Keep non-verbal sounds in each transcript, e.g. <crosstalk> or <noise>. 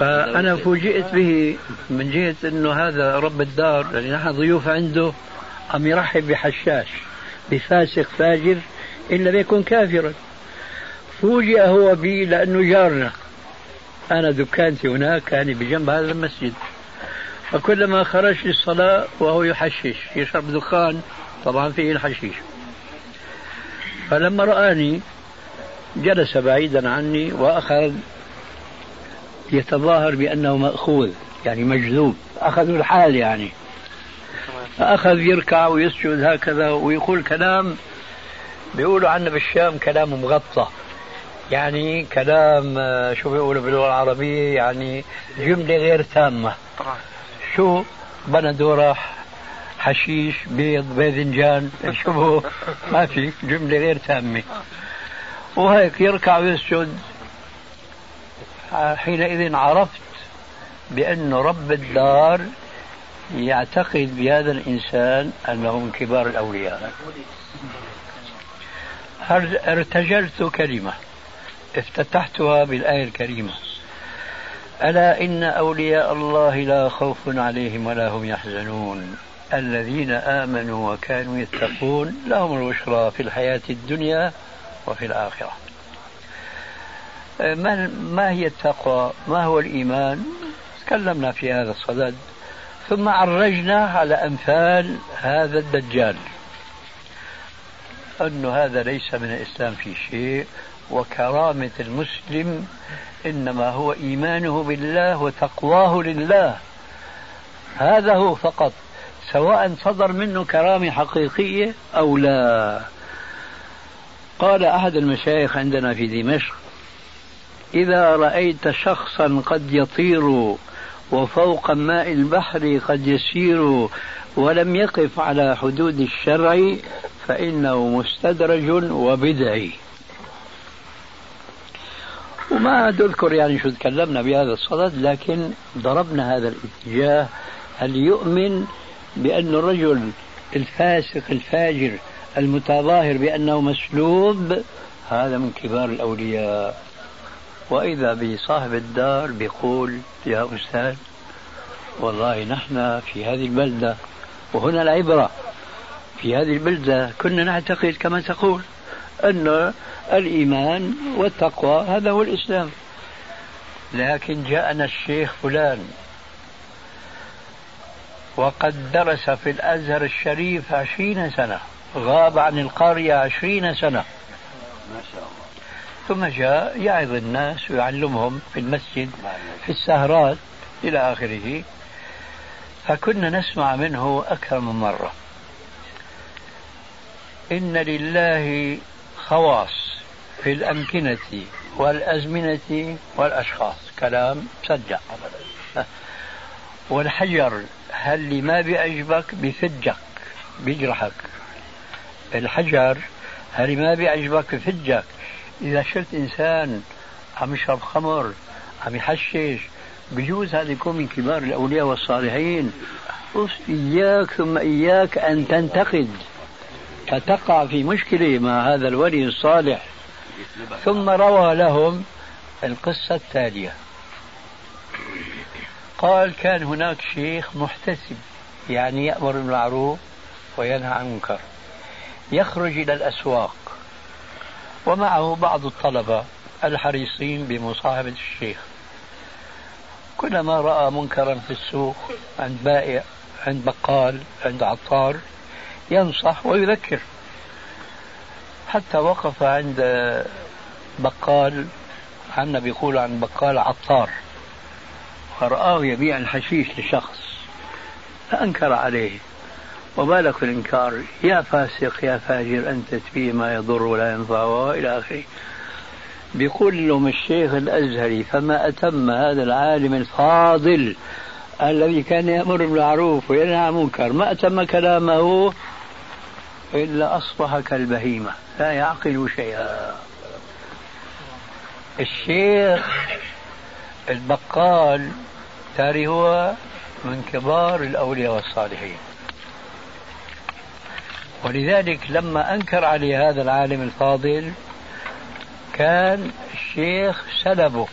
فأنا فوجئت به من جهة أنه هذا رب الدار يعني نحن ضيوف عنده عم يرحب بحشاش بفاسق فاجر إلا بيكون كافرا. فوجئ هو بي لأنه جارنا. أنا دكانتي هناك كان بجنب هذا المسجد. فكلما خرج للصلاة وهو يحشش يشرب دخان طبعا فيه الحشيش. فلما رآني جلس بعيدا عني وأخذ يتظاهر بأنه مأخوذ يعني مجذوب. أخذوا الحال يعني. فأخذ يركع ويسجد هكذا ويقول كلام بيقولوا عنا بالشام كلام مغطى. يعني كلام آه، شو بيقولوا باللغة العربية؟ يعني جملة غير تامة. شو؟ بندورة حشيش بيض باذنجان شو؟ ما في جملة غير تامة. وهيك يركع ويسجد. حينئذ عرفت بأن رب الدار يعتقد بهذا الإنسان أنه من كبار الأولياء. ارتجلت كلمة افتتحتها بالآية الكريمة. ألا إن أولياء الله لا خوف عليهم ولا هم يحزنون. الذين آمنوا وكانوا يتقون لهم البشرى في الحياة الدنيا وفي الآخرة. ما, ما هي التقوى؟ ما هو الإيمان؟ تكلمنا في هذا الصدد. ثم عرجنا على أمثال هذا الدجال. أن هذا ليس من الإسلام في شيء وكرامة المسلم إنما هو إيمانه بالله وتقواه لله. هذا هو فقط. سواء صدر منه كرامة حقيقية أو لا. قال أحد المشايخ عندنا في دمشق إذا رأيت شخصا قد يطير وفوق ماء البحر قد يسير ولم يقف على حدود الشرع فإنه مستدرج وبدعي. وما تذكر يعني شو تكلمنا بهذا الصدد لكن ضربنا هذا الاتجاه. هل يؤمن بأن الرجل الفاسق الفاجر المتظاهر بأنه مسلوب؟ هذا من كبار الأولياء. وإذا بصاحب الدار بيقول يا أستاذ والله نحن في هذه البلدة وهنا العبرة في هذه البلدة كنا نعتقد كما تقول أن الإيمان والتقوى هذا هو الإسلام. لكن جاءنا الشيخ فلان وقد درس في الأزهر الشريف عشرين سنة غاب عن القرية عشرين سنة. ما شاء الله. ثم جاء يعظ الناس ويعلمهم في المسجد في السهرات إلى آخره. فكنا نسمع منه أكثر من مرة. إن لله خواص في الأمكنة والأزمنة والأشخاص. كلام مسجع والحجر هل ما بيعجبك بفجك بيجرحك الحجر هل ما بيعجبك بفجك. إذا شفت إنسان عم يشرب خمر عم يحشش بجوز هذا يكون من كبار الأولياء والصالحين. إياك ثم إياك أن تنتقد. فتقع في مشكلة مع هذا الولي الصالح. ثم روى لهم القصة التالية. قال كان هناك شيخ محتسب يعني يأمر بالمعروف وينهى عن المنكر. يخرج إلى الأسواق. ومعه بعض الطلبة الحريصين بمصاحبة الشيخ. كلما رأى منكرا في السوق عند بائع عند بقال عند عطار ينصح ويذكر. حتى وقف عند بقال عنا بيقول عن بقال عطار فرآه يبيع الحشيش لشخص فأنكر عليه. وبالك الإنكار. يا فاسق يا فاجر أنت تبيع ما يضر ولا ينفع وإلى آخره. بيقول لهم الشيخ الأزهري فما أتم هذا العالم الفاضل الذي كان يأمر بالمعروف وينهى عن المنكر. ما أتم كلامه إلا أصبح كالبهيمة لا يعقل شيئا. الشيخ البقال تاري هو من كبار الأولياء والصالحين. ولذلك لما أنكر عليه هذا العالم الفاضل كان الشيخ سلبه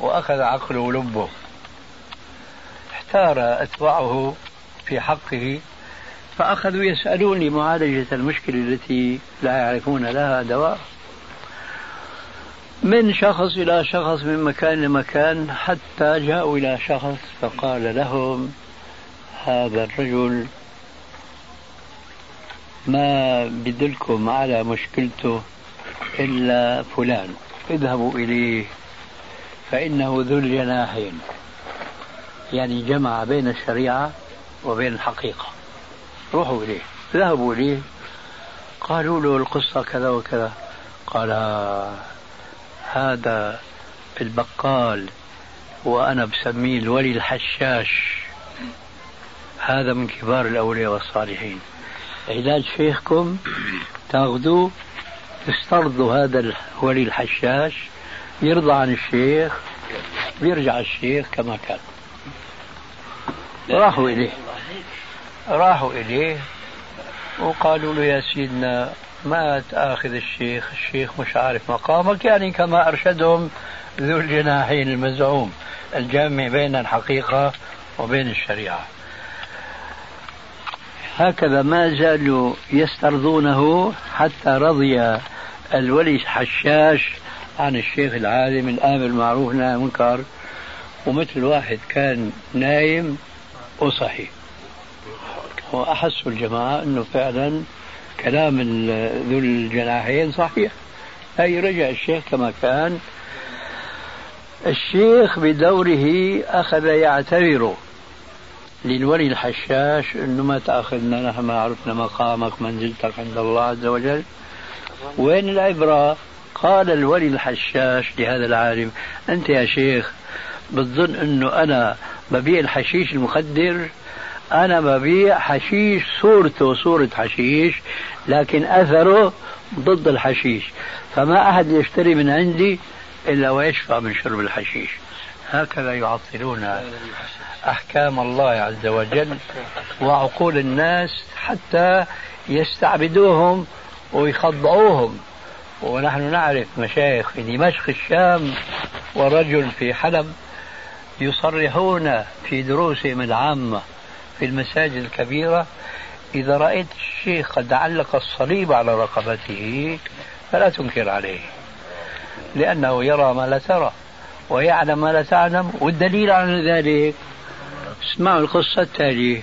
وأخذ عقله ولبه. احتار أتباعه في حقه فأخذوا يسألون لمعالجة المشكلة التي لا يعرفون لها دواء. من شخص إلى شخص من مكان لمكان حتى جاءوا إلى شخص فقال لهم هذا الرجل ما بدلكم على مشكلته إلا فلان. اذهبوا إليه فإنه ذو الجناحين. يعني جمع بين الشريعة وبين الحقيقة. روحوا إليه. ذهبوا إليه. قالوا له القصة كذا وكذا. قال هذا البقال وأنا بسميه الولي الحشاش. هذا من كبار الأولياء والصالحين. علاج شيخكم تاخذوه تسترضوا هذا الولي الحشاش يرضى عن الشيخ بيرجع الشيخ كما كان. راحوا إليه. راحوا إليه وقالوا له يا سيدنا ما تآخذ الشيخ؟ الشيخ مش عارف مقامك يعني كما أرشدهم ذو الجناحين المزعوم. الجامع بين الحقيقة وبين الشريعة. هكذا ما زالوا يسترضونه حتى رضي الولي الحشاش عن الشيخ العالم الآمر المعروف نهى المنكر ومثل واحد كان نايم وصحي. وأحسوا الجماعة أنه فعلا كلام ذو الجناحين صحيح. أي رجع الشيخ كما كان. الشيخ بدوره أخذ يعتبر للولي الحشاش إنه ما تأخذنا نحن ما عرفنا مقامك منزلتك عند الله عز وجل. وين العبرة؟ قال الولي الحشاش لهذا العالم أنت يا شيخ بتظن إنه أنا ببيع الحشيش المخدر؟ أنا ببيع حشيش صورته صورة حشيش لكن أثره ضد الحشيش. فما أحد يشتري من عندي إلا ويشفى من شرب الحشيش. هكذا يعطلون. أحكام الله عز وجل وعقول الناس حتى يستعبدوهم ويخضعوهم. ونحن نعرف مشايخ في دمشق الشام ورجل في حلب يصرحون في دروسهم العامة في المساجد الكبيرة إذا رأيت الشيخ قد علق الصليب على رقبته فلا تنكر عليه لأنه يرى ما لا ترى ويعلم ما لا تعلم والدليل على ذلك اسمعوا القصة التالية.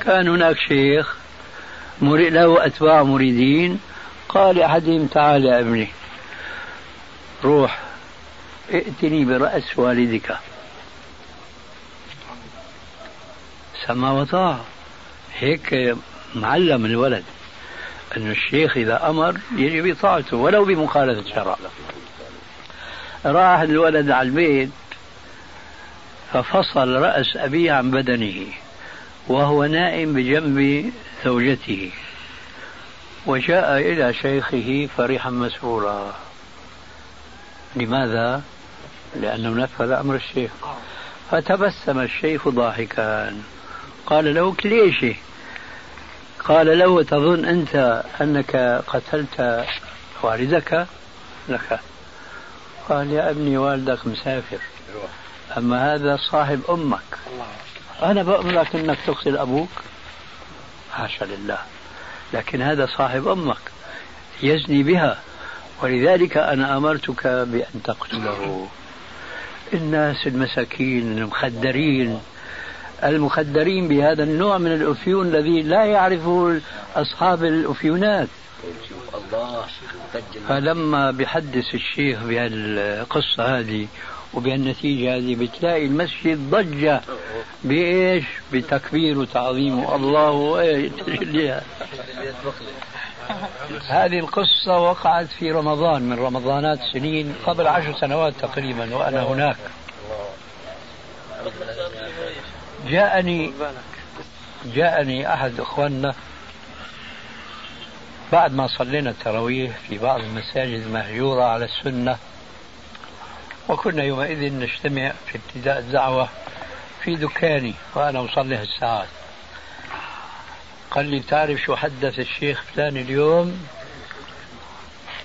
كان هناك شيخ له أتباع مريدين. قال لأحدهم تعال يا ابني روح ائتني برأس والدك. سمع وطاع. هيك معلم الولد أن الشيخ إذا أمر يجب طاعته ولو بمخالفة الشرع راح الولد على البيت ففصل رأس أبيه عن بدنه وهو نائم بجنب زوجته وجاء إلى شيخه فرحا مسرورا. لماذا؟ لأنه نفذ أمر الشيخ. فتبسم الشيخ ضاحكا. قال له ليش قال له تظن أنت أنك قتلت والدك؟ لك. قال يا أبني والدك مسافر. أما هذا صاحب أمك. أنا بأمرك أنك تقتل أبوك. حاشا لله. لكن هذا صاحب أمك. يزني بها. ولذلك أنا أمرتك بأن تقتله. الناس المساكين المخدرين. المخدرين بهذا النوع من الأفيون الذي لا يعرفه أصحاب الأفيونات. فلما بحدث الشيخ بهالقصة هذه وبهالنتيجة هذه بتلاقي المسجد ضجة. بإيش؟ بتكبير وتعظيم. الله هذه القصة وقعت في رمضان من رمضانات سنين قبل عشر سنوات تقريبا وأنا هناك. جاءني جاءني أحد إخواننا بعد ما صلينا التراويح في بعض المساجد المهجورة على السنة. وكنا يومئذ نجتمع في ابتداء الدعوة في دكاني وأنا أصلي الساعات. قال لي تعرف شو حدث الشيخ فلان اليوم؟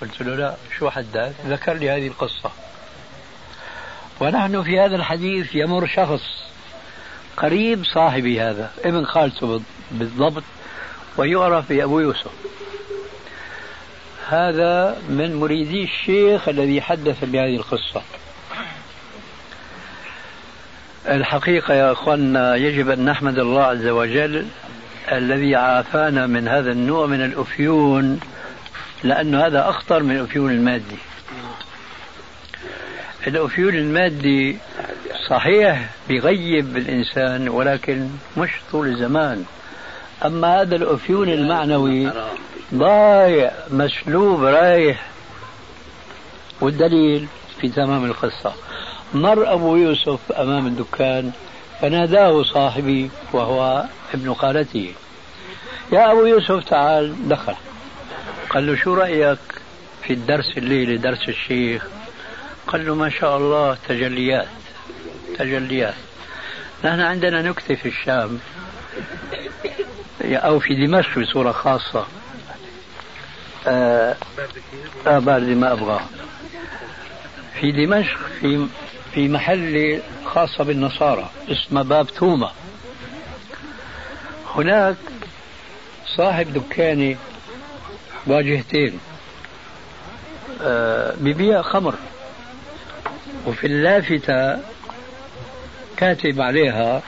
قلت له لا شو حدث؟ ذكر لي هذه القصة. ونحن في هذا الحديث يمر شخص قريب صاحبي هذا ابن خالته بالضبط ويعرف بأبو يوسف. هذا من مريدي الشيخ الذي حدث بهذه القصة. الحقيقة يا أخواننا يجب أن نحمد الله عز وجل الذي عافانا من هذا النوع من الأفيون لأن هذا أخطر من الأفيون المادي. الأفيون المادي صحيح بيغيب الإنسان ولكن مش طول الزمان. أما هذا الأفيون المعنوي ضايع مسلوب رايح. والدليل في تمام القصة. مر أبو يوسف أمام الدكان فناداه صاحبي وهو ابن خالته. يا أبو يوسف تعال دخل. قال له شو رأيك في الدرس الليلة درس الشيخ؟ قال له ما شاء الله تجليات تجليات. نحن عندنا نكتة في الشام أو في دمشق بصورة خاصة. آه, آه باردة ما أبغى. في دمشق في في محل خاصة بالنصارى اسمه باب توما هناك صاحب دكاني واجهتين آه ببيع خمر وفي اللافتة كاتب عليها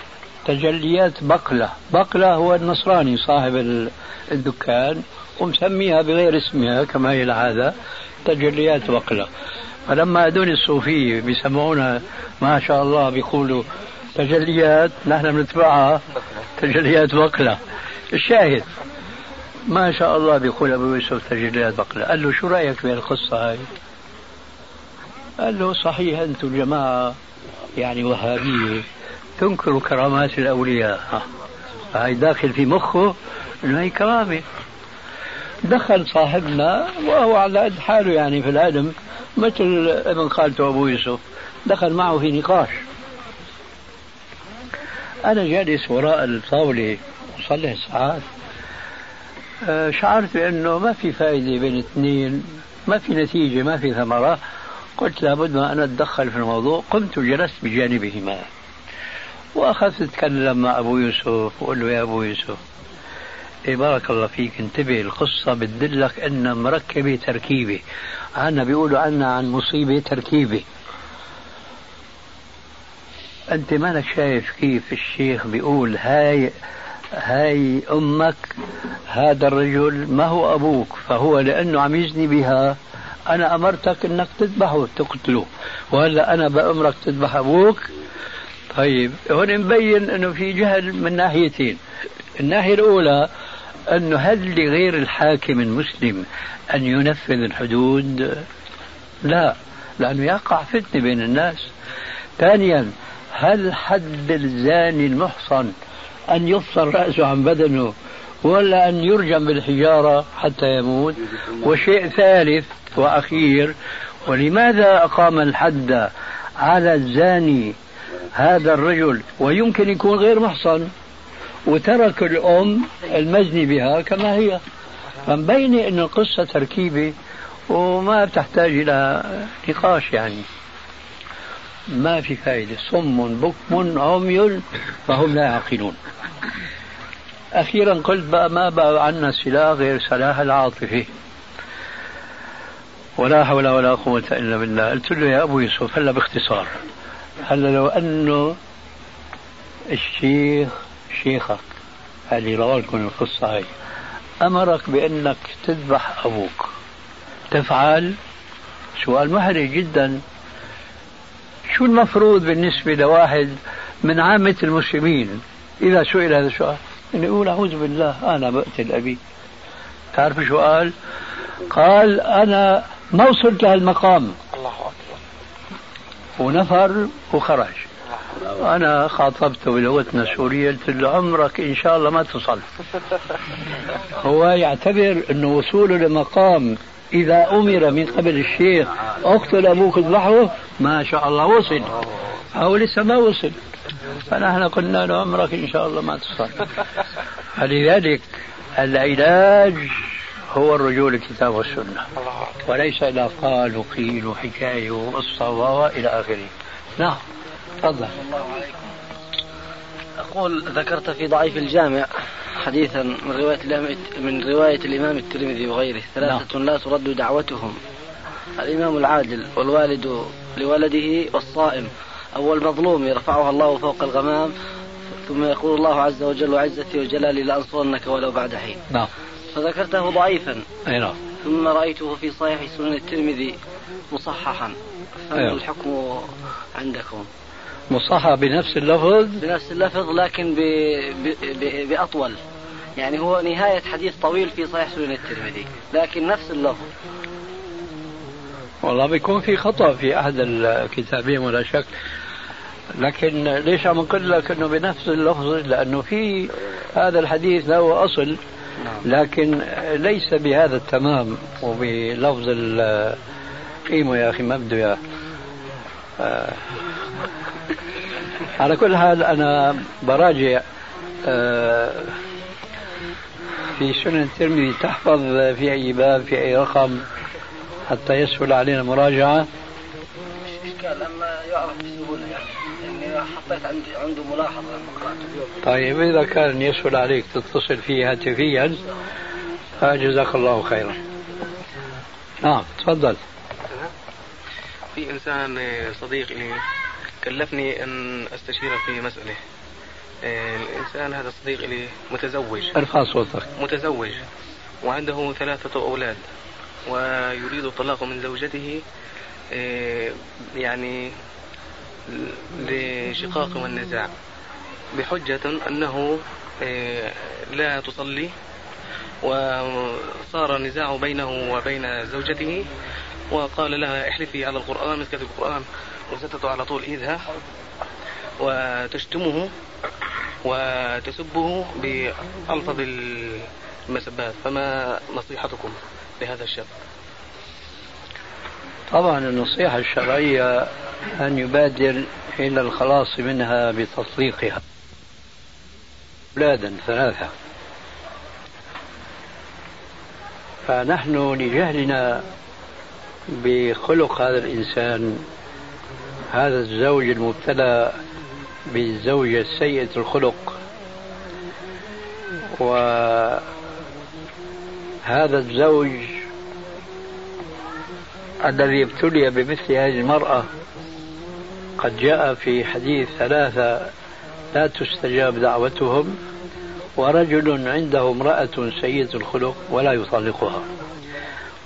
تجليات بقلة. بقلة هو النصراني صاحب الدكان ومسميها بغير اسمها كما هي العادة تجليات بقلة. فلما هذول الصوفية بيسمعونا ما شاء الله بيقولوا تجليات نحن بنتبعها. تجليات بقلة. الشاهد ما شاء الله بيقول أبو يوسف تجليات بقلة. قال له شو رأيك في القصة هاي؟ قال له صحيح أنتم جماعة يعني وهابية تنكروا كرامات الأولياء. هاي داخل في مخه إنه هي كرامة. دخل صاحبنا وهو على قد حاله يعني في العلم مثل ابن خالته أبو يوسف. دخل معه في نقاش. أنا جالس وراء الطاولة أصلي ساعات آه، شعرت بأنه ما في فائدة بين اثنين ما في نتيجة ما في ثمرة. قلت لابد ما أنا أتدخل في الموضوع. قمت وجلست بجانبهما. وأخذت أتكلم مع أبو يوسف وأقول له يا أبو يوسف إيه بارك الله فيك. انتبه القصة بتدلك أن مركبة تركيبة. عنا بيقولوا عنا عن مصيبة تركيبة. أنت مالك شايف كيف الشيخ بيقول هاي هاي أمك هذا الرجل ما هو أبوك فهو لأنه عم يزني بها. أنا أمرتك أنك تذبحه تقتله وهلأ أنا بأمرك تذبح أبوك. طيب هون مبين أنه في جهل من ناحيتين. الناحية الأولى أنه هل لغير الحاكم المسلم أن ينفذ الحدود؟ لا لأنه يقع فتنة بين الناس. ثانيا هل حد الزاني المحصن أن يفصل رأسه عن بدنه ولا أن يرجم بالحجارة حتى يموت؟ وشيء ثالث وأخير ولماذا أقام الحد على الزاني هذا الرجل ويمكن يكون غير محصن؟ وترك الأم المزني بها كما هي. فمبينة أن القصة تركيبة وما بتحتاج إلى نقاش يعني. ما في فائدة صم بكم عمي فهم لا يعقلون. أخيرا قلت بقى ما بقى عنا سلاح غير سلاح العاطفة. ولا حول ولا قوة إلا بالله. قلت له يا أبو يوسف هلا باختصار. هلا لو أنه الشيخ شيخك اللي روى لكم القصة هاي أمرك بأنك تذبح أبوك. تفعل سؤال محرج جدا. شو المفروض بالنسبة لواحد من عامة المسلمين؟ إذا سئل هذا السؤال أن يقول أعوذ بالله أنا بقتل أبي. تعرف شو قال؟ قال أنا ما وصلت لهالمقام. الله أكبر. ونفر وخرج. أنا خاطبته بلغتنا السورية قلت له عمرك إن شاء الله ما تصل هو يعتبر أنه وصوله لمقام إذا أمر من قبل الشيخ اقتل أبوك اذبحه ما شاء الله وصل. هو لسه ما وصل. فنحن قلنا له عمرك إن شاء الله ما تصل فلذلك العلاج هو الرجوع للكتاب والسنة وليس إلى قال وقيل وحكاية وقصة وإلى آخره. نعم. تفضل. أقول ذكرت في ضعيف الجامع حديثا من رواية من رواية الإمام الترمذي وغيره. ثلاثة لا ترد دعوتهم. الإمام العادل والوالد لولده والصائم. أو المظلوم يرفعها الله فوق الغمام. ثم يقول الله عز وجل وعزتي وجلالي لأنصرنك ولو بعد حين. نعم. فذكرته ضعيفا. أي نعم. ثم رأيته في صحيح سنن الترمذي مصححا. فما أيوه. الحكم عندكم؟ مصحح بنفس اللفظ؟ بنفس اللفظ لكن ب... ب... ب... بأطول. يعني هو نهاية حديث طويل في صحيح سنن الترمذي لكن نفس اللفظ. والله بيكون في خطأ في أحد الكتابين ولا شك. لكن ليش عم نقول لك إنه بنفس اللفظ؟ لأنه في هذا الحديث له أصل لكن ليس بهذا التمام وبلفظ قيمه يا أخي ما بده اياه. على كل حال أنا براجع آه، في سنن الترمذي تحفظ في أي باب في أي رقم حتى يسهل علينا المراجعه إشكال اما يعرف بسهولة يعني حطيت عندي عنده قراته اليوم. طيب إذا كان يسهل عليك تتصل فيه هاتفيا فجزاك الله خيرا. نعم تفضل. في إنسان صديق لي كلفني أن استشيره في مسألة. الإنسان هذا صديق لي متزوج. ارفع صوتك. متزوج. وعنده ثلاثة أولاد. ويريد الطلاق من زوجته آه، يعني لشقاق والنزاع. بحجة أنه آه، لا تصلي. وصار نزاع بينه وبين زوجته. وقال لها احلفي على القرآن مسكت القرآن. وزتته على طول إيدها وتشتمه وتسبه بألفظ المسبات. فما نصيحتكم لهذا الشاب؟ طبعا النصيحة الشرعية أن يبادر إلى الخلاص منها بتطليقها. أولادا ثلاثة. فنحن لجهلنا بخلق هذا الإنسان هذا الزوج المبتلى بالزوجة سيئة الخلق. وهذا الزوج الذي ابتلي بمثل هذه المرأة قد جاء في حديث ثلاثة لا تستجاب دعوتهم ورجل عنده امرأة سيئة الخلق ولا يطلقها.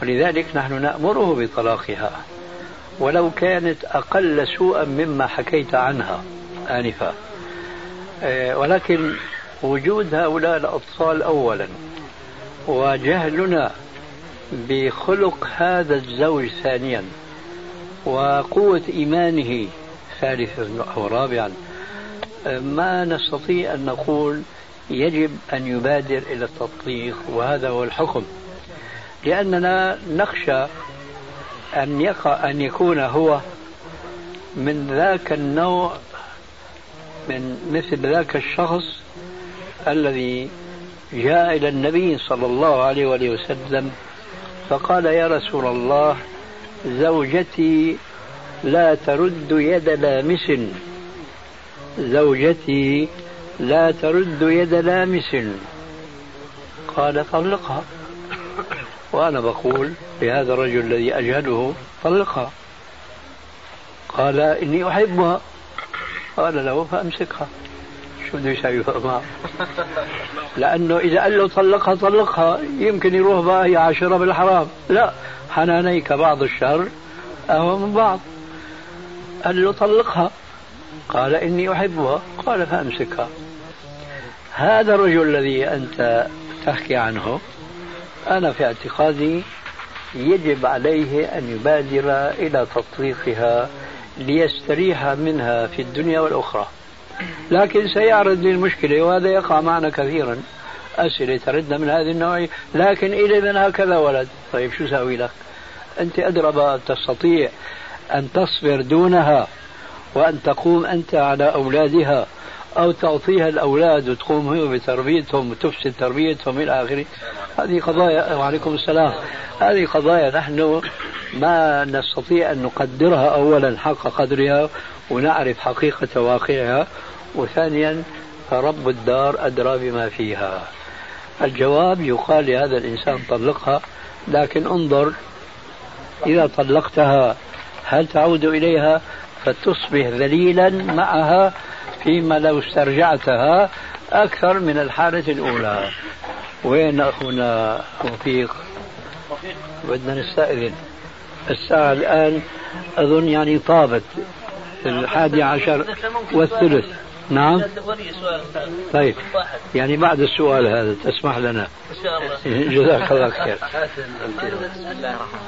ولذلك نحن نأمره بطلاقها. ولو كانت أقل سوءا مما حكيت عنها آنفا. آه، ولكن وجود هؤلاء الأطفال أولا وجهلنا بخلق هذا الزوج ثانيا وقوة إيمانه ثالثا أو رابعا ما نستطيع أن نقول يجب أن يبادر إلى التطليق وهذا هو الحكم. لأننا نخشى أن يقع أن يكون هو من ذاك النوع من مثل ذاك الشخص الذي جاء إلى النبي صلى الله عليه وآله وسلم فقال يا رسول الله زوجتي لا ترد يد لامس. زوجتي لا ترد يد لامس. قال طلقها. وأنا بقول لهذا الرجل الذي أجهله طلقها. قال إني أحبها. قال له فأمسكها. شو بده يسوي معه لأنه إذا قال له طلقها طلقها. يمكن يروح بقى هي عاشرة بالحرام. لا حنانيك بعض الشر أهو من بعض. قال له طلقها. قال إني أحبها. قال فأمسكها. هذا الرجل الذي أنت تحكي عنه أنا في اعتقادي يجب عليه أن يبادر إلى تطليقها ليستريح منها في الدنيا والأخرى. لكن سيعرض لي المشكلة وهذا يقع معنا كثيرا. أسئلة تردنا من هذه النوعية لكن إذا هكذا ولد؟ طيب شو سوي لك؟ أنت أدرى تستطيع أن تصبر دونها وأن تقوم أنت على أولادها أو تعطيها الأولاد وتقوم هي بتربيتهم وتفسد تربيتهم إلى آخره؟ هذه قضايا وعليكم السلام. هذه قضايا نحن ما نستطيع أن نقدرها أولا حق قدرها ونعرف حقيقة واقعها وثانيا رب الدار أدرى بما فيها. الجواب يقال لهذا الإنسان طلقها لكن انظر إذا طلقتها هل تعود إليها؟ فتصبح ذليلا معها فيما لو استرجعتها أكثر من الحالة الأولى. وين أخونا وفيق بدنا نستأذن. الساعة الآن أظن يعني طابت. الحادي عشر والثلث. نعم؟ طيب. يعني بعد السؤال هذا تسمح لنا. ان شاء الله جزاك الله خير. بسم الله الرحمن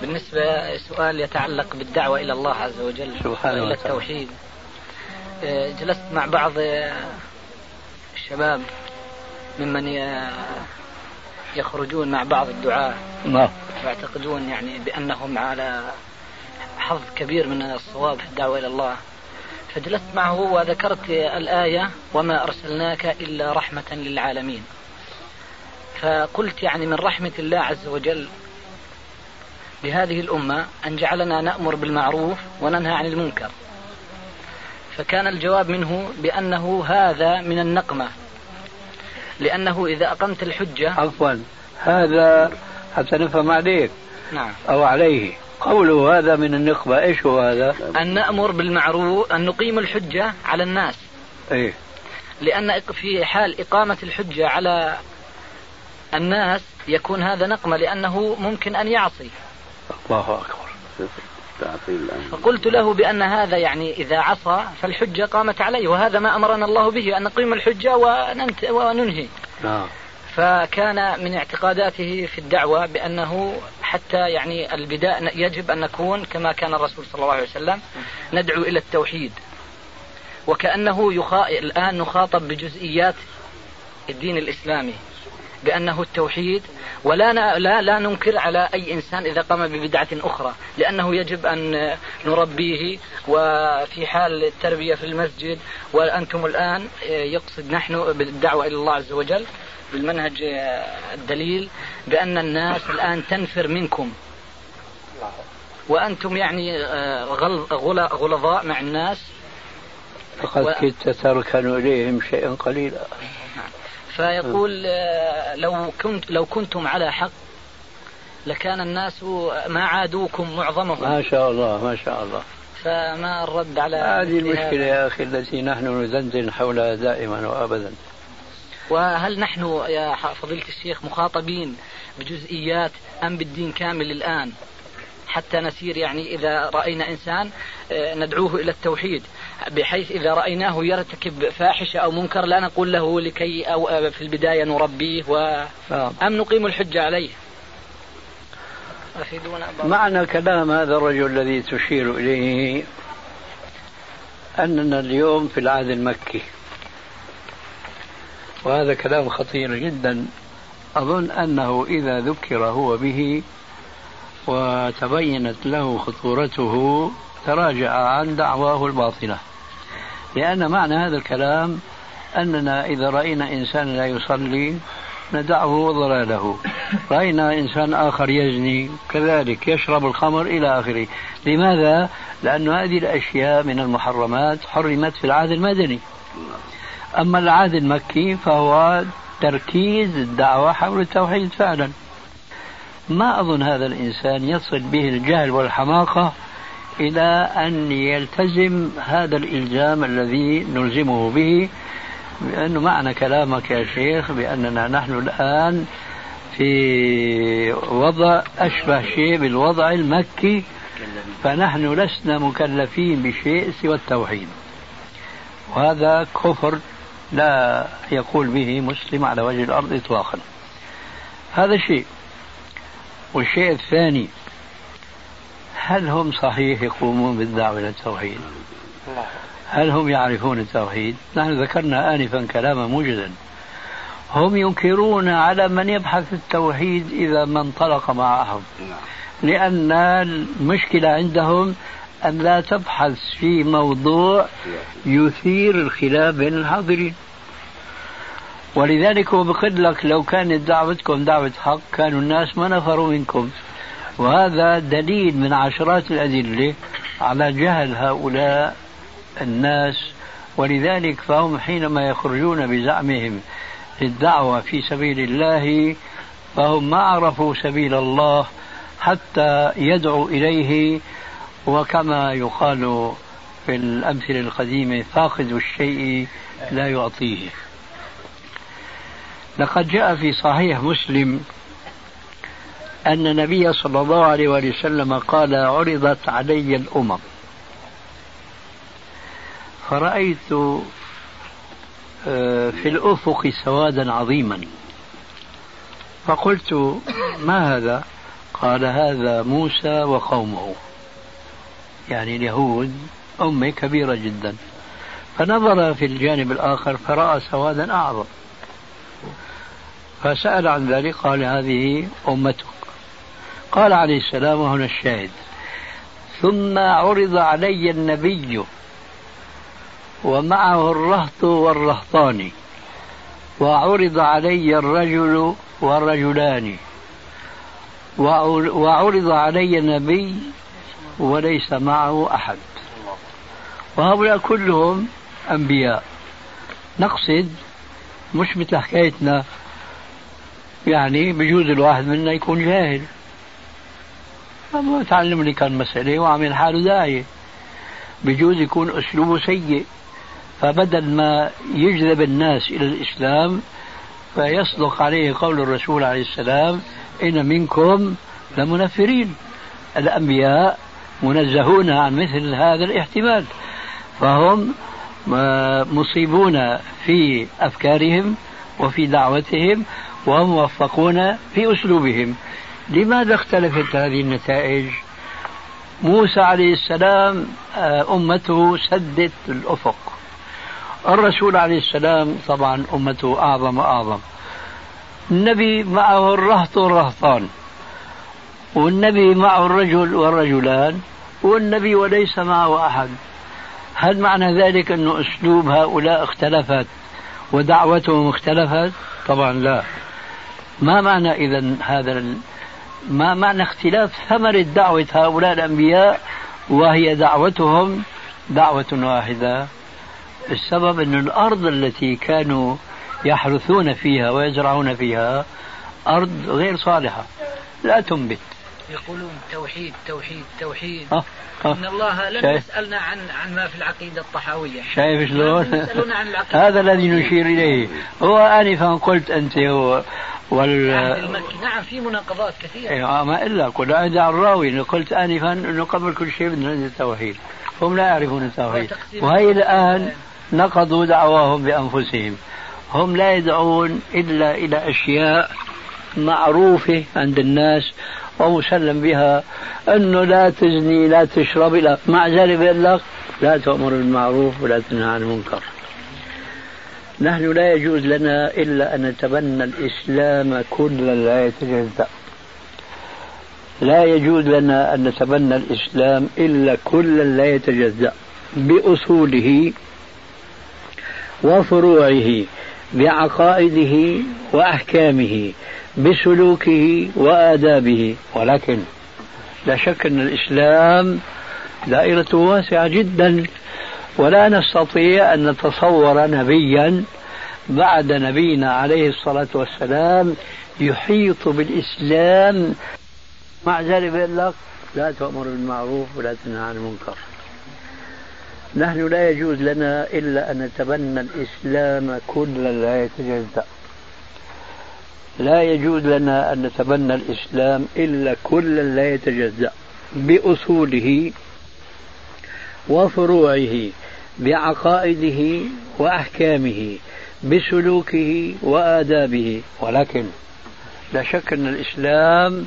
بالنسبة سؤال يتعلق بالدعوة إلى الله عز وجل سبحانه وإلى التوحيد. آه، جلست مع بعض الشباب ممن يخرجون مع بعض الدعاة نعم. ويعتقدون يعني بأنهم على حظ كبير من الصواب في الدعوة إلى الله. فجلست معه وذكرت الآية وما أرسلناك إلا رحمة للعالمين. فقلت يعني من رحمة الله عز وجل بهذه الأمة أن جعلنا نأمر بالمعروف وننهى عن المنكر. فكان الجواب منه بأنه هذا من النقمة. لأنه إذا أقمت الحجة عفوا. هذا حتى نفهم عليك. نعم. أو عليه. قوله هذا من النقمة إيش هو هذا؟ أن نأمر بالمعروف أن نقيم الحجة على الناس. إيه. لأن في حال إقامة الحجة على الناس يكون هذا نقمة لأنه ممكن أن يعصي. الله أكبر. فقلت له بأن هذا يعني إذا عصى فالحجة قامت عليه وهذا ما أمرنا الله به أن نقيم الحجة وننهي. نعم فكان من اعتقاداته في الدعوة بأنه حتى يعني البداء يجب أن نكون كما كان الرسول صلى الله عليه وسلم ندعو إلى التوحيد. وكأنه يخا... الآن نخاطب بجزئيات الدين الإسلامي بأنه التوحيد ولا لا لا ننكر على أي إنسان إذا قام ببدعة أخرى لأنه يجب أن نربيه وفي حال التربية في المسجد وأنتم الآن يقصد نحن بالدعوة إلى الله عز وجل بالمنهج الدليل بأن الناس الآن تنفر منكم. وأنتم يعني غلظاء مع الناس. فقد و... كدت تركن إليهم شيئا قليلا. فيقول آه، لو كنت لو كنتم على حق لكان الناس ما عادوكم معظمهم. ما شاء الله ما شاء الله. فما الرد على هذه المشكلة يا أخي التي نحن نزنزن حولها دائما وأبدا. وهل نحن يا فضيلة الشيخ مخاطبين بجزئيات أم بالدين كامل الآن؟ حتى نسير يعني إذا رأينا إنسان آه، ندعوه إلى التوحيد. بحيث إذا رأيناه يرتكب فاحشة أو منكر لا نقول له لكي أو في البداية نربيه و نعم. أم نقيم الحجة عليه. معنى كلام هذا الرجل الذي تشير إليه أننا اليوم في العهد المكي. وهذا كلام خطير جدا. أظن أنه إذا ذكر هو به وتبينت له خطورته تراجع عن دعواه الباطلة. لأن معنى هذا الكلام أننا إذا رأينا إنسانا لا يصلي ندعه وضلاله رأينا إنسان آخر يزني كذلك يشرب الخمر إلى آخره. لماذا؟ لأن هذه الأشياء من المحرمات حرمت في العهد المدني. أما العهد المكي فهو تركيز الدعوة حول التوحيد فعلا. ما أظن هذا الإنسان يصل به الجهل والحماقة إلى أن يلتزم هذا الإلزام الذي نلزمه به لأنه معنى كلامك يا شيخ بأننا نحن الآن في وضع أشبه شيء بالوضع المكي فنحن لسنا مكلفين بشيء سوى التوحيد. وهذا كفر لا يقول به مسلم على وجه الأرض إطلاقا. هذا شيء. والشيء الثاني هل هم صحيح يقومون بالدعوة إلى التوحيد؟ هل هم يعرفون التوحيد؟ نحن ذكرنا آنفا كلاما موجدا هم ينكرون على من يبحث التوحيد إذا ما انطلق معهم. لأن المشكلة عندهم أن لا تبحث في موضوع يثير الخلاف بين الحاضرين. ولذلك هو لك لو كانت دعوتكم دعوة حق كانوا الناس ما نفروا منكم. وهذا دليل من عشرات الأدلة على جهل هؤلاء الناس. ولذلك فهم حينما يخرجون بزعمهم للدعوة في سبيل الله فهم ما عرفوا سبيل الله حتى يدعوا إليه. وكما يقال في الأمثلة القديمة فاقد الشيء لا يعطيه. لقد جاء في صحيح مسلم أن النبي صلى الله عليه وسلم قال عرضت علي الأمم. فرأيت آه، في الأفق سوادا عظيما. فقلت ما هذا؟ قال هذا موسى وقومه. يعني اليهود أمة كبيرة جدا. فنظر في الجانب الآخر فرأى سوادا أعظم. فسأل عن ذلك قال هذه أمتك. قال عليه السلام وهنا الشاهد. ثم عرض علي النبي ومعه الرهط والرهطان وعرض علي الرجل والرجلان. وعرض علي النبي وليس معه أحد. وهؤلاء كلهم أنبياء. نقصد مش مثل حكايتنا يعني بجوز الواحد منا يكون جاهل. ما تعلم لي كان مسألة وعمل حاله داعية بجوز يكون أسلوبه سيء. فبدل ما يجذب الناس إلى الإسلام فيصدق عليه قول الرسول عليه السلام إن منكم لمنفرين. الأنبياء منزهون عن مثل هذا الاحتمال. فهم مصيبون في أفكارهم وفي دعوتهم وموفقون في أسلوبهم. لماذا اختلفت هذه النتائج؟ موسى عليه السلام آه، أمته سدت الأفق. الرسول عليه السلام طبعا أمته أعظم وأعظم. النبي معه الرهط والرهطان. والنبي معه الرجل والرجلان. والنبي وليس معه أحد. هل معنى ذلك أن أسلوب هؤلاء اختلفت ودعوتهم اختلفت؟ طبعا لا. ما معنى إذا هذا ما معنى اختلاف؟ ثمرة دعوة هؤلاء الأنبياء وهي دعوتهم دعوة واحدة. السبب أن الأرض التي كانوا يحرثون فيها ويزرعون فيها أرض غير صالحة لا تنبت. يقولون توحيد توحيد توحيد. أه أه. إن الله لم شايف. يسألنا عن عن ما في العقيدة الطحاوية. شايف شلون؟ هذا الذي نشير إليه. هو انفا قلت أنت هو وال نعم في مناقضات كثيرة. إيه ما إلا قل. ادع الراوي قلت انفا إنه قبل كل شيء بدنا التوحيد. هم لا يعرفون التوحيد. وهي الآن نقضوا دعواهم بأنفسهم. هم لا يدعون إلا إلى أشياء معروفة عند الناس ومسلم بها إنه لا تزني لا تشرب لا مع ذلك لك لا تؤمر بالمعروف ولا تنهى عن المنكر. نحن لا يجوز لنا إلا أن نتبنى الإسلام كلا لا يتجزا لا يجوز لنا أن نتبنى الإسلام إلا كلا لا يتجزا بأصوله وفروعه بعقائده وأحكامه بسلوكه وآدابه. ولكن لا شك أن الإسلام دائرته واسعة جدا. ولا نستطيع أن نتصور نبيا بعد نبينا عليه الصلاة والسلام يحيط بالإسلام. مع ذلك يقول لك لا تأمر بالمعروف ولا تنهى عن المنكر. نحن لا يجوز لنا إلا أن نتبنى الإسلام كلا لا يتجزأ لا يجوز لنا أن نتبنى الإسلام إلا كلا لا يتجزأ بأصوله وفروعه. بعقائده وأحكامه بسلوكه وآدابه. ولكن لا شك أن الإسلام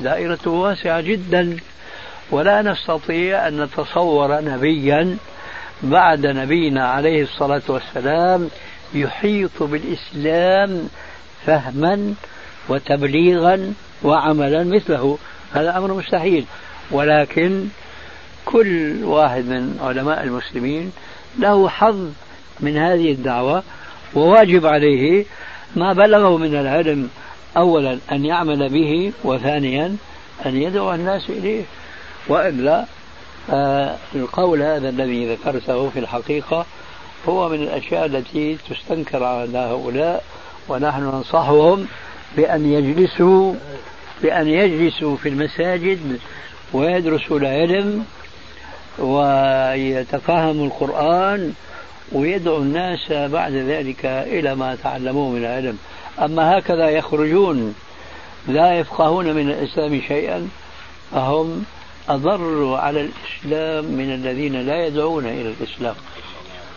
دائرته واسعة جدا. ولا نستطيع أن نتصور نبيا بعد نبينا عليه الصلاة والسلام يحيط بالإسلام فهما وتبليغا وعملا مثله. هذا أمر مستحيل. ولكن كل واحد من علماء المسلمين له حظ من هذه الدعوة وواجب عليه ما بلغه من العلم أولا أن يعمل به وثانيا أن يدعو الناس إليه. وإلا آه القول هذا الذي ذكرته في الحقيقة هو من الأشياء التي تستنكر على هؤلاء ونحن ننصحهم بأن يجلسوا بأن يجلسوا في المساجد ويدرسوا العلم ويتفهموا القرآن ويدعو الناس بعد ذلك إلى ما تعلموه من العلم. أما هكذا يخرجون لا يفقهون من الإسلام شيئا فهم أضر على الإسلام من الذين لا يدعون إلى الإسلام.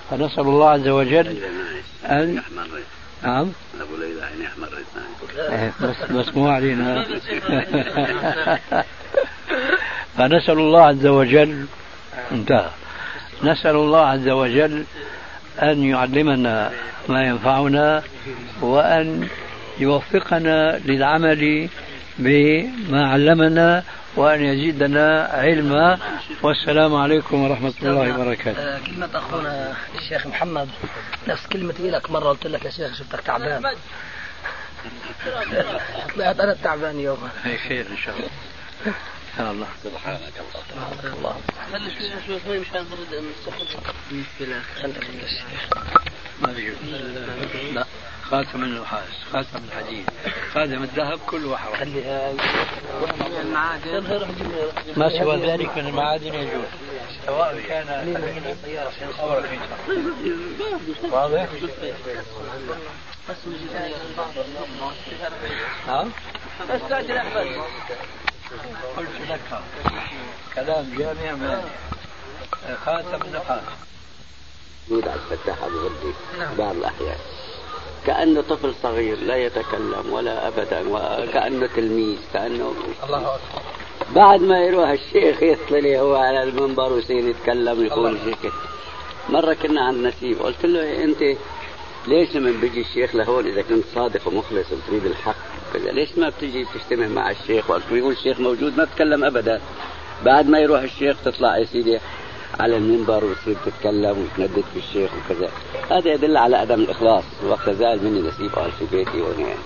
فنسأل الله عز وجل أن نعم. أبو ليلى عيني أحمرت إيه، بس بس مو علينا. <laughs> فنسأل الله عز وجل انتهى. نسأل الله عز وجل أن يعلمنا ما ينفعنا وأن يوفقنا للعمل بما علمنا وأن يزيدنا علما. والسلام عليكم ورحمة الله وبركاته. آه، كلمة أخونا الشيخ محمد. نفس كلمتي لك مرة قلت لك يا شيخ شفتك تعبان؟ <laughs> <laughs> طلعت أنا تعبان يوم خير إن شاء الله. شاء الله. سبحانك الله الله خلي شوي شوي مشان برد خليك ما بيجوز لا خاتم النحاس خاتم الحديد خاتم الذهب كله حرام خليها. ما سوى ذلك من المعادن يجوز سواء كان أو واضح؟ بس نعم بس قلت لك كلام جامع من خاتم موجود عبد الفتاح أبو غدي بعض الأحيان. كأنه طفل صغير لا يتكلم ولا أبدا وكأنه تلميذ كأنه الله أكبر. بعد ما يروح الشيخ يطلع هو على المنبر ويصير يتكلم ويقول شيء مرة كنا عند نسيب قلت له أنت ليش لما بيجي الشيخ لهون إذا كنت صادق ومخلص وتريد الحق كذا ليش ما بتجي تجتمع مع الشيخ؟ وقت يقول الشيخ موجود ما تتكلم أبدا. بعد ما يروح الشيخ تطلع يا سيدي على المنبر وتصير تتكلم وتندد في الشيخ وكذا. هذا يدل على عدم الإخلاص. وقت زال مني نسيب قال في بيتي وهنا يعني.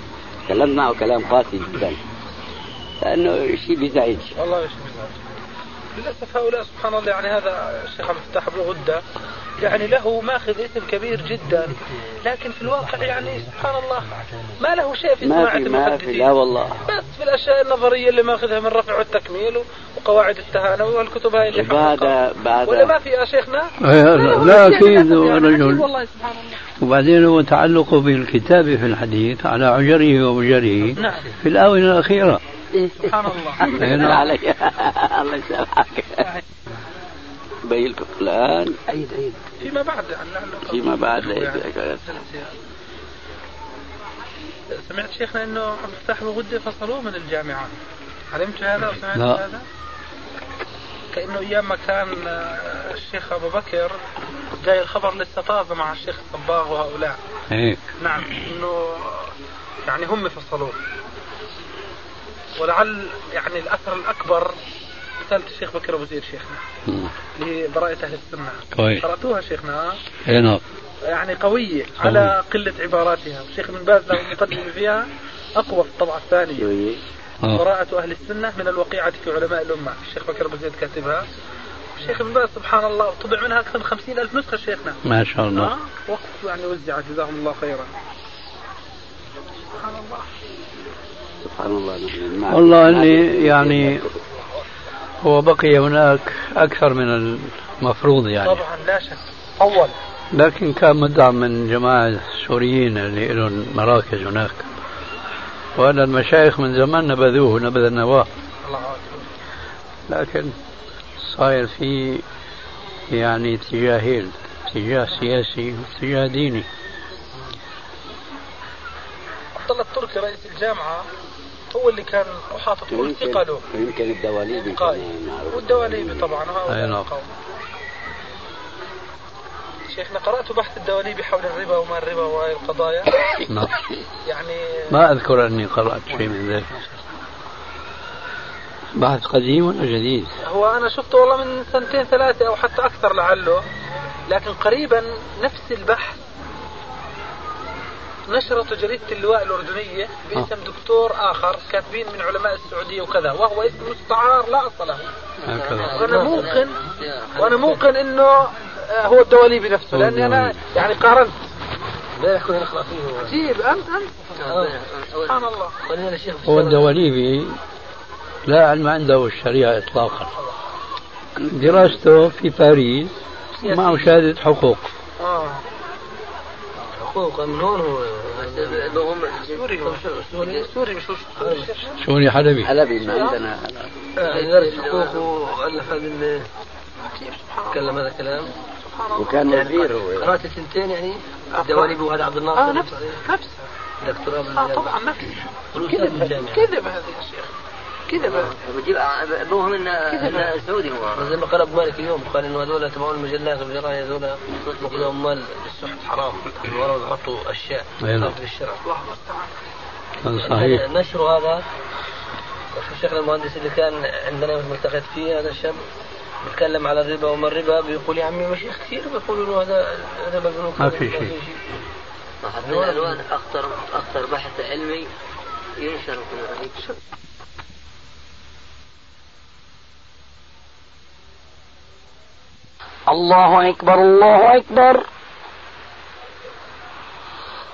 تكلمت معه كلام قاسي جدا. لأنه شيء بيزعج. والله شيء بيزعج. للأسف هؤلاء سبحان الله يعني هذا الشيخ عبد الفتاح بن غدة يعني له ماخذ اسم كبير جدا لكن في الواقع يعني سبحان الله ما له شيء في صناعة المحدثين لا والله. بس في الأشياء النظرية اللي ماخذها من رفع والتكميل وقواعد التهانه والكتب هاي اللي بعد بعد ولا ما في يا شيخنا؟ لا, لا أكيد رجل. والله سبحان الله. وبعدين هو تعلقه بالكتاب في الحديث على عجره ومجره نعم. في الآونة الأخيرة. سبحان الله. <laughs> علي. الله يسامحك. بين لكم الآن. عيد عيد. فيما بعد يعني فيما بعد سمعت شيخنا إنه عبد الفتاح بغدة فصلوه من الجامعة. علمت هذا وسمعت. هذا؟ كأنه أيام ما كان الشيخ أبو بكر جاي الخبر لسه طازه مع الشيخ الصباغ وهؤلاء. هيك نعم إنه يعني هم فصلوه. ولعل يعني الأثر الأكبر رسالة الشيخ بكر أبو زيد شيخنا لبراءة أهل السنة. كويس قرأتوها شيخنا؟ اي نعم. يعني قوية على قلة عباراتها. الشيخ ابن باز له مقدمة فيها أقوى في الطبعة الثانية. آه. براءة أهل السنة من الوقيعة في علماء الأمة. الشيخ بكر أبو زيد كاتبها. الشيخ ابن باز سبحان الله طبع منها أكثر من خمسين ألف نسخة شيخنا. ما شاء الله. آه وقت يعني وزعت جزاهم الله خيرا. سبحان الله. سبحان الله والله إني يعني هو بقي هناك أكثر من المفروض يعني. طبعا لا شك. أول. لكن كان مدعم من جماعة سوريين اللي لهم مراكز هناك. وأن المشايخ من زمان نبذوه نبذ النواة. لكن صاير في يعني اتجاهين اتجاه سياسي واتجاه ديني. عبد الله التركي رئيس الجامعة هو اللي كان محاط كل ثقله ويمكن الدواليبي والدواليبي طبعا هؤلاء نعم. شيخنا قرأت بحث الدواليبي حول الربا وما الربا وهذه القضايا. نعم. يعني ما أذكر أني قرأت شيء من ذلك. بحث قديم ولا جديد؟ هو أنا شفته والله من سنتين ثلاثة أو حتى أكثر لعله. لكن قريبا نفس البحث نشرته جريدة اللواء الأردنية باسم آه. دكتور آخر كاتبين من علماء السعودية وكذا وهو اسم مستعار لا أصل له. وأنا موقن وأنا موقن إنه هو الدواليبي نفسه لأني أنا يعني قارنت. امبارح كنا نقرا فيه عجيب انت آه. سبحان الله. هو الدواليبي لا علم عنده الشريعة اطلاقا. دراسته في باريس معه شهاده حقوق. حقوق من هون هو سوري سوري سوري مش سوري حلبي. حلبي ما عندنا. درس حقوق وألف هذا تكلم هذا الكلام. وكان وزير هو. قرأت الثنتين يعني؟ الدواليب وهذا عبد الناصر. آه نفس نفس. دكتوراه آه طبعا نفس. كذب كذب هذا يا شيخ. كذب بجيب ابوه من سعودي هو. زي ما قال أبو مالك اليوم قال انه هذول تبعون المجلات والجرايد هذول بياخذوا اموال السحت حرام. ورا بيحطوا أشياء. في الشرع. صحيح. نشر هذا. الشيخ المهندس اللي كان عندنا ملتقيت فيه هذا الشاب بيتكلم على الربا وما الربا بيقول يا عمي مشايخ كثير بيقولوا له هذا ربا البنوك ما في شيء. حتى الألوان اخطر أخطر بحث علمي ينشر في الله أكبر الله أكبر.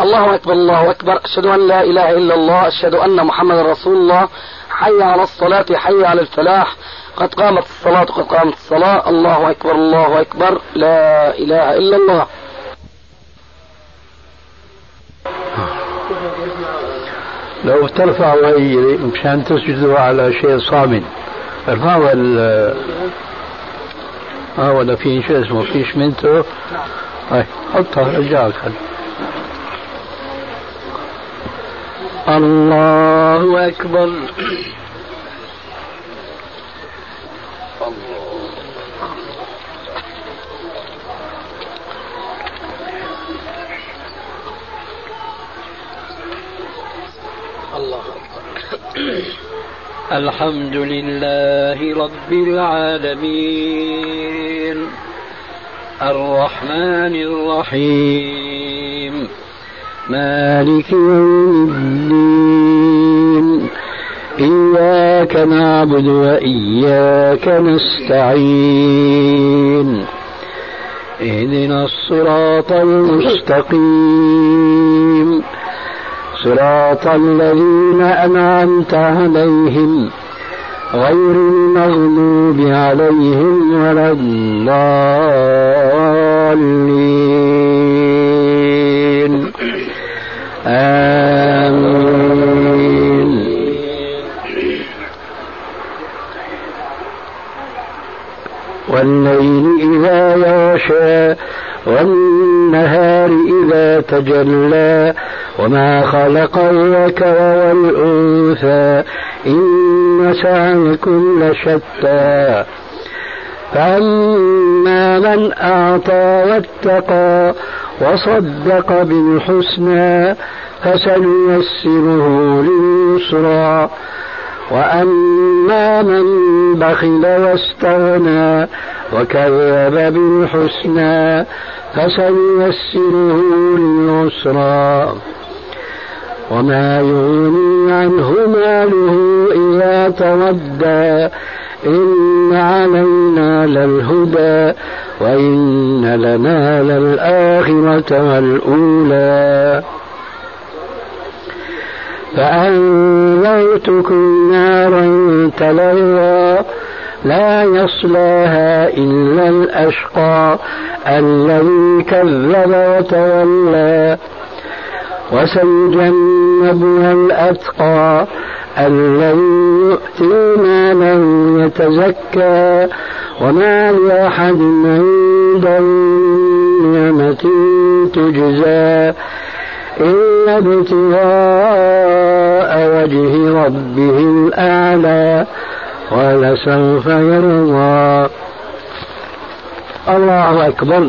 الله أكبر الله أكبر. أشهد أن لا إله إلا الله أشهد أن محمد رسول الله. حي على الصلاة حي على الفلاح. قد قامت الصلاة قد قامت الصلاة. الله أكبر الله أكبر. لا إله إلا الله. لو ترفعوا أي مشان تسجدوا على شيء صامت ارفعوا ال آه ولا في شيء اسمه في شمنتو هاي حطها رجعك. الله أكبر. الحمد لله رب العالمين الرحمن الرحيم مالك يوم الدين. إياك نعبد وإياك نستعين. اهدنا الصراط المستقيم. صراط الذين أنعمت عليهم. غير المغلوب عليهم ولا الضالين. آمين. والليل إذا يغشى والنهار إذا تجلى وما خلق الذكر والأنثى إن سعيكم لشتى فأما من أعطى واتقى وصدق بالحسنى فسنيسره لليسرى. وأما من بخل واستغنى وكذب بالحسنى فسنيسره للعسرى. وما يغني عنه ماله إذا تردى إن علينا للهدى وإن لنا للآخرة والأولى. فأنذرتكم نارا تلظى لا يصلاها إلا الأشقى الذي كذب وتولى. وسيجنبها الأتقى الذي يؤتي مالا يتزكى وما لأحد عنده نعمة تجزى إلا ابتغاء وجه ربه الأعلى ولسوف يرضى. الله أكبر.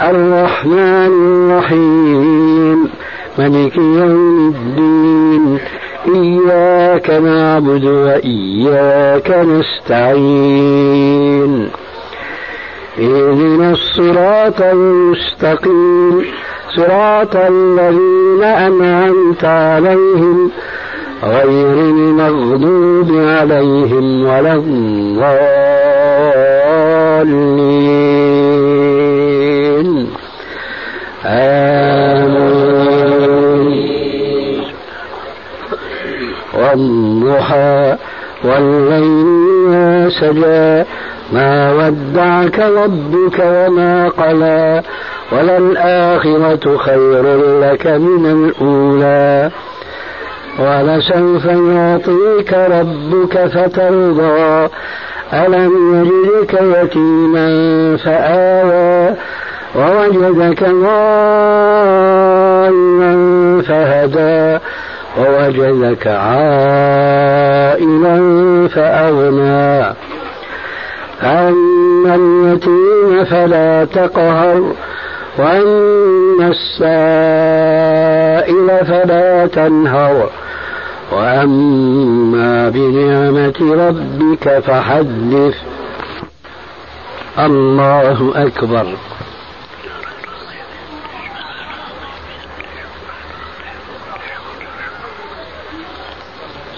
الرحمن الرحيم ملك يوم الدين إياك نعبد وإياك نستعين. اهدنا الصراط المستقيم صراط الذين أنعمت عليهم غير المغضوب عليهم ولا الضالين. آمين. والضحى والليل ما سجى. ما ودعك ربك وما قلى. وللآخرة خير لك من الأولى. ولسوف يعطيك ربك فترضى. ألم يجدك يتيما فآوى. ووجدك ضالا فهدى ووجدك عائلا فأغنى. أما اليتيم فلا تقهر وأما السائل فلا تنهر. وأما بنعمة ربك فحدث. الله أكبر.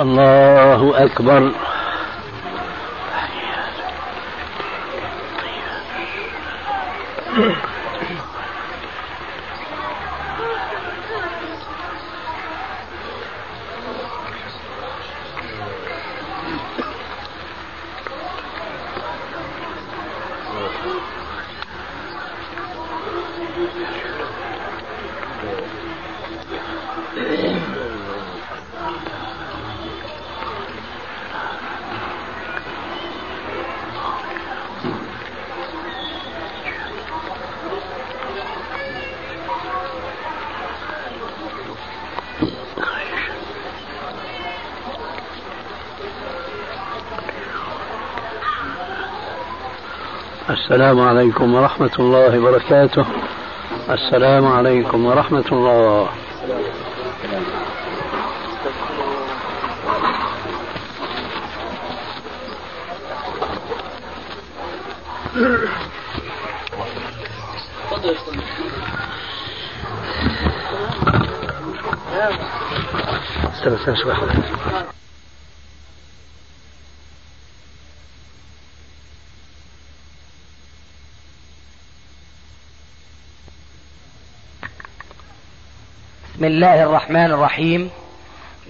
الله أكبر Yeah. السلام عليكم ورحمة الله وبركاته. السلام عليكم ورحمة الله. استنى استنى شوي بسم الله الرحمن الرحيم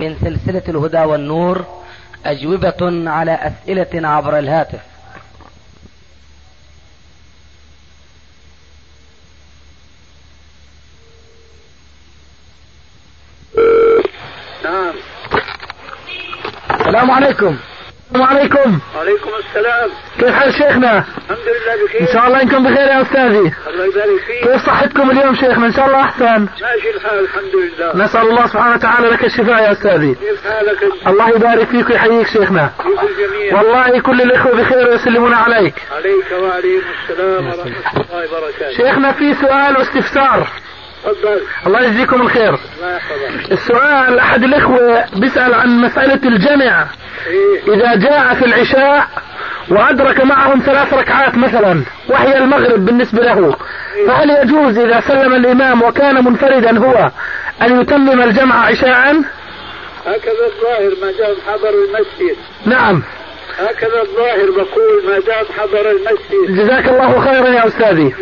من سلسلة الهدى والنور أجوبة على أسئلة عبر الهاتف نعم السلام عليكم السلام عليكم. وعليكم السلام. كيف حال شيخنا؟ الحمد لله بخير. إن شاء الله إنكم بخير يا أستاذي. الله يبارك فيك. كيف صحتكم اليوم شيخنا؟ إن شاء الله أحسن. ماشي الحال الحمد لله. نسأل الله سبحانه وتعالى لك الشفاء يا أستاذي. كيف حالك؟ انت الله يبارك فيك ويحييك شيخنا. والله كل الإخوة بخير ويسلمون عليك. عليك وعليكم السلام ورحمة الله وبركاته. شيخنا في سؤال واستفسار. تفضل. الله يجزيكم الخير. الله يحفظك. السؤال أحد الإخوة بيسأل عن مسألة الجمع إيه. إذا جاء في العشاء وأدرك معهم ثلاث ركعات مثلا وهي المغرب بالنسبة له فهل يجوز إذا سلم الإمام وكان منفردا هو أن يتمم الجمع عشاء؟ هكذا الظاهر ما دام حضر المسجد. نعم. هكذا الظاهر بقول ما دام حضر المسجد. جزاك الله خيرا يا أخي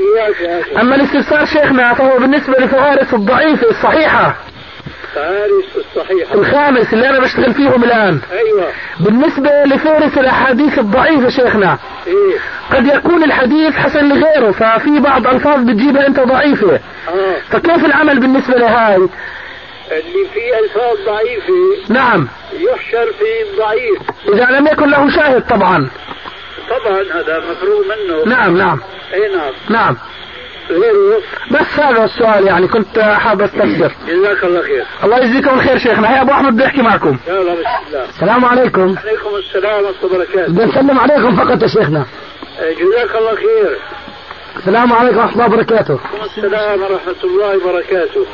أما الاستفسار شيخنا فهو بالنسبة لفوارس الضعيفه الصحيحة. فارس الصحيحة. الخامس اللي أنا بشتغل فيهم الآن. أيوه. بالنسبة لفهرس الأحاديث الضعيفة شيخنا. إيه. قد يكون الحديث حسن لغيره ففي بعض ألفاظ بتجيبها أنت ضعيفة. آه. فكيف العمل بالنسبة لهاي؟ اللي فيه ألفاظ ضعيفة نعم. يحشر في الضعيف إذا لم يكن له شاهد طبعا. طبعا هذا مفروغ منه. نعم نعم. إي نعم. نعم. غيره بس هذا السؤال يعني كنت حابب أستفسر. جزاك الله خير. الله يجزيكم الخير شيخنا هيا أبو أحمد بيحكي معكم. يلا بسم الله. السلام عليكم. عليكم السلام ورحمة الله وبركاته. بدي نسلم عليكم فقط يا شيخنا. جزاك الله خير. السلام عليكم ورحمة الله وبركاته. السلام ورحمة الله وبركاته.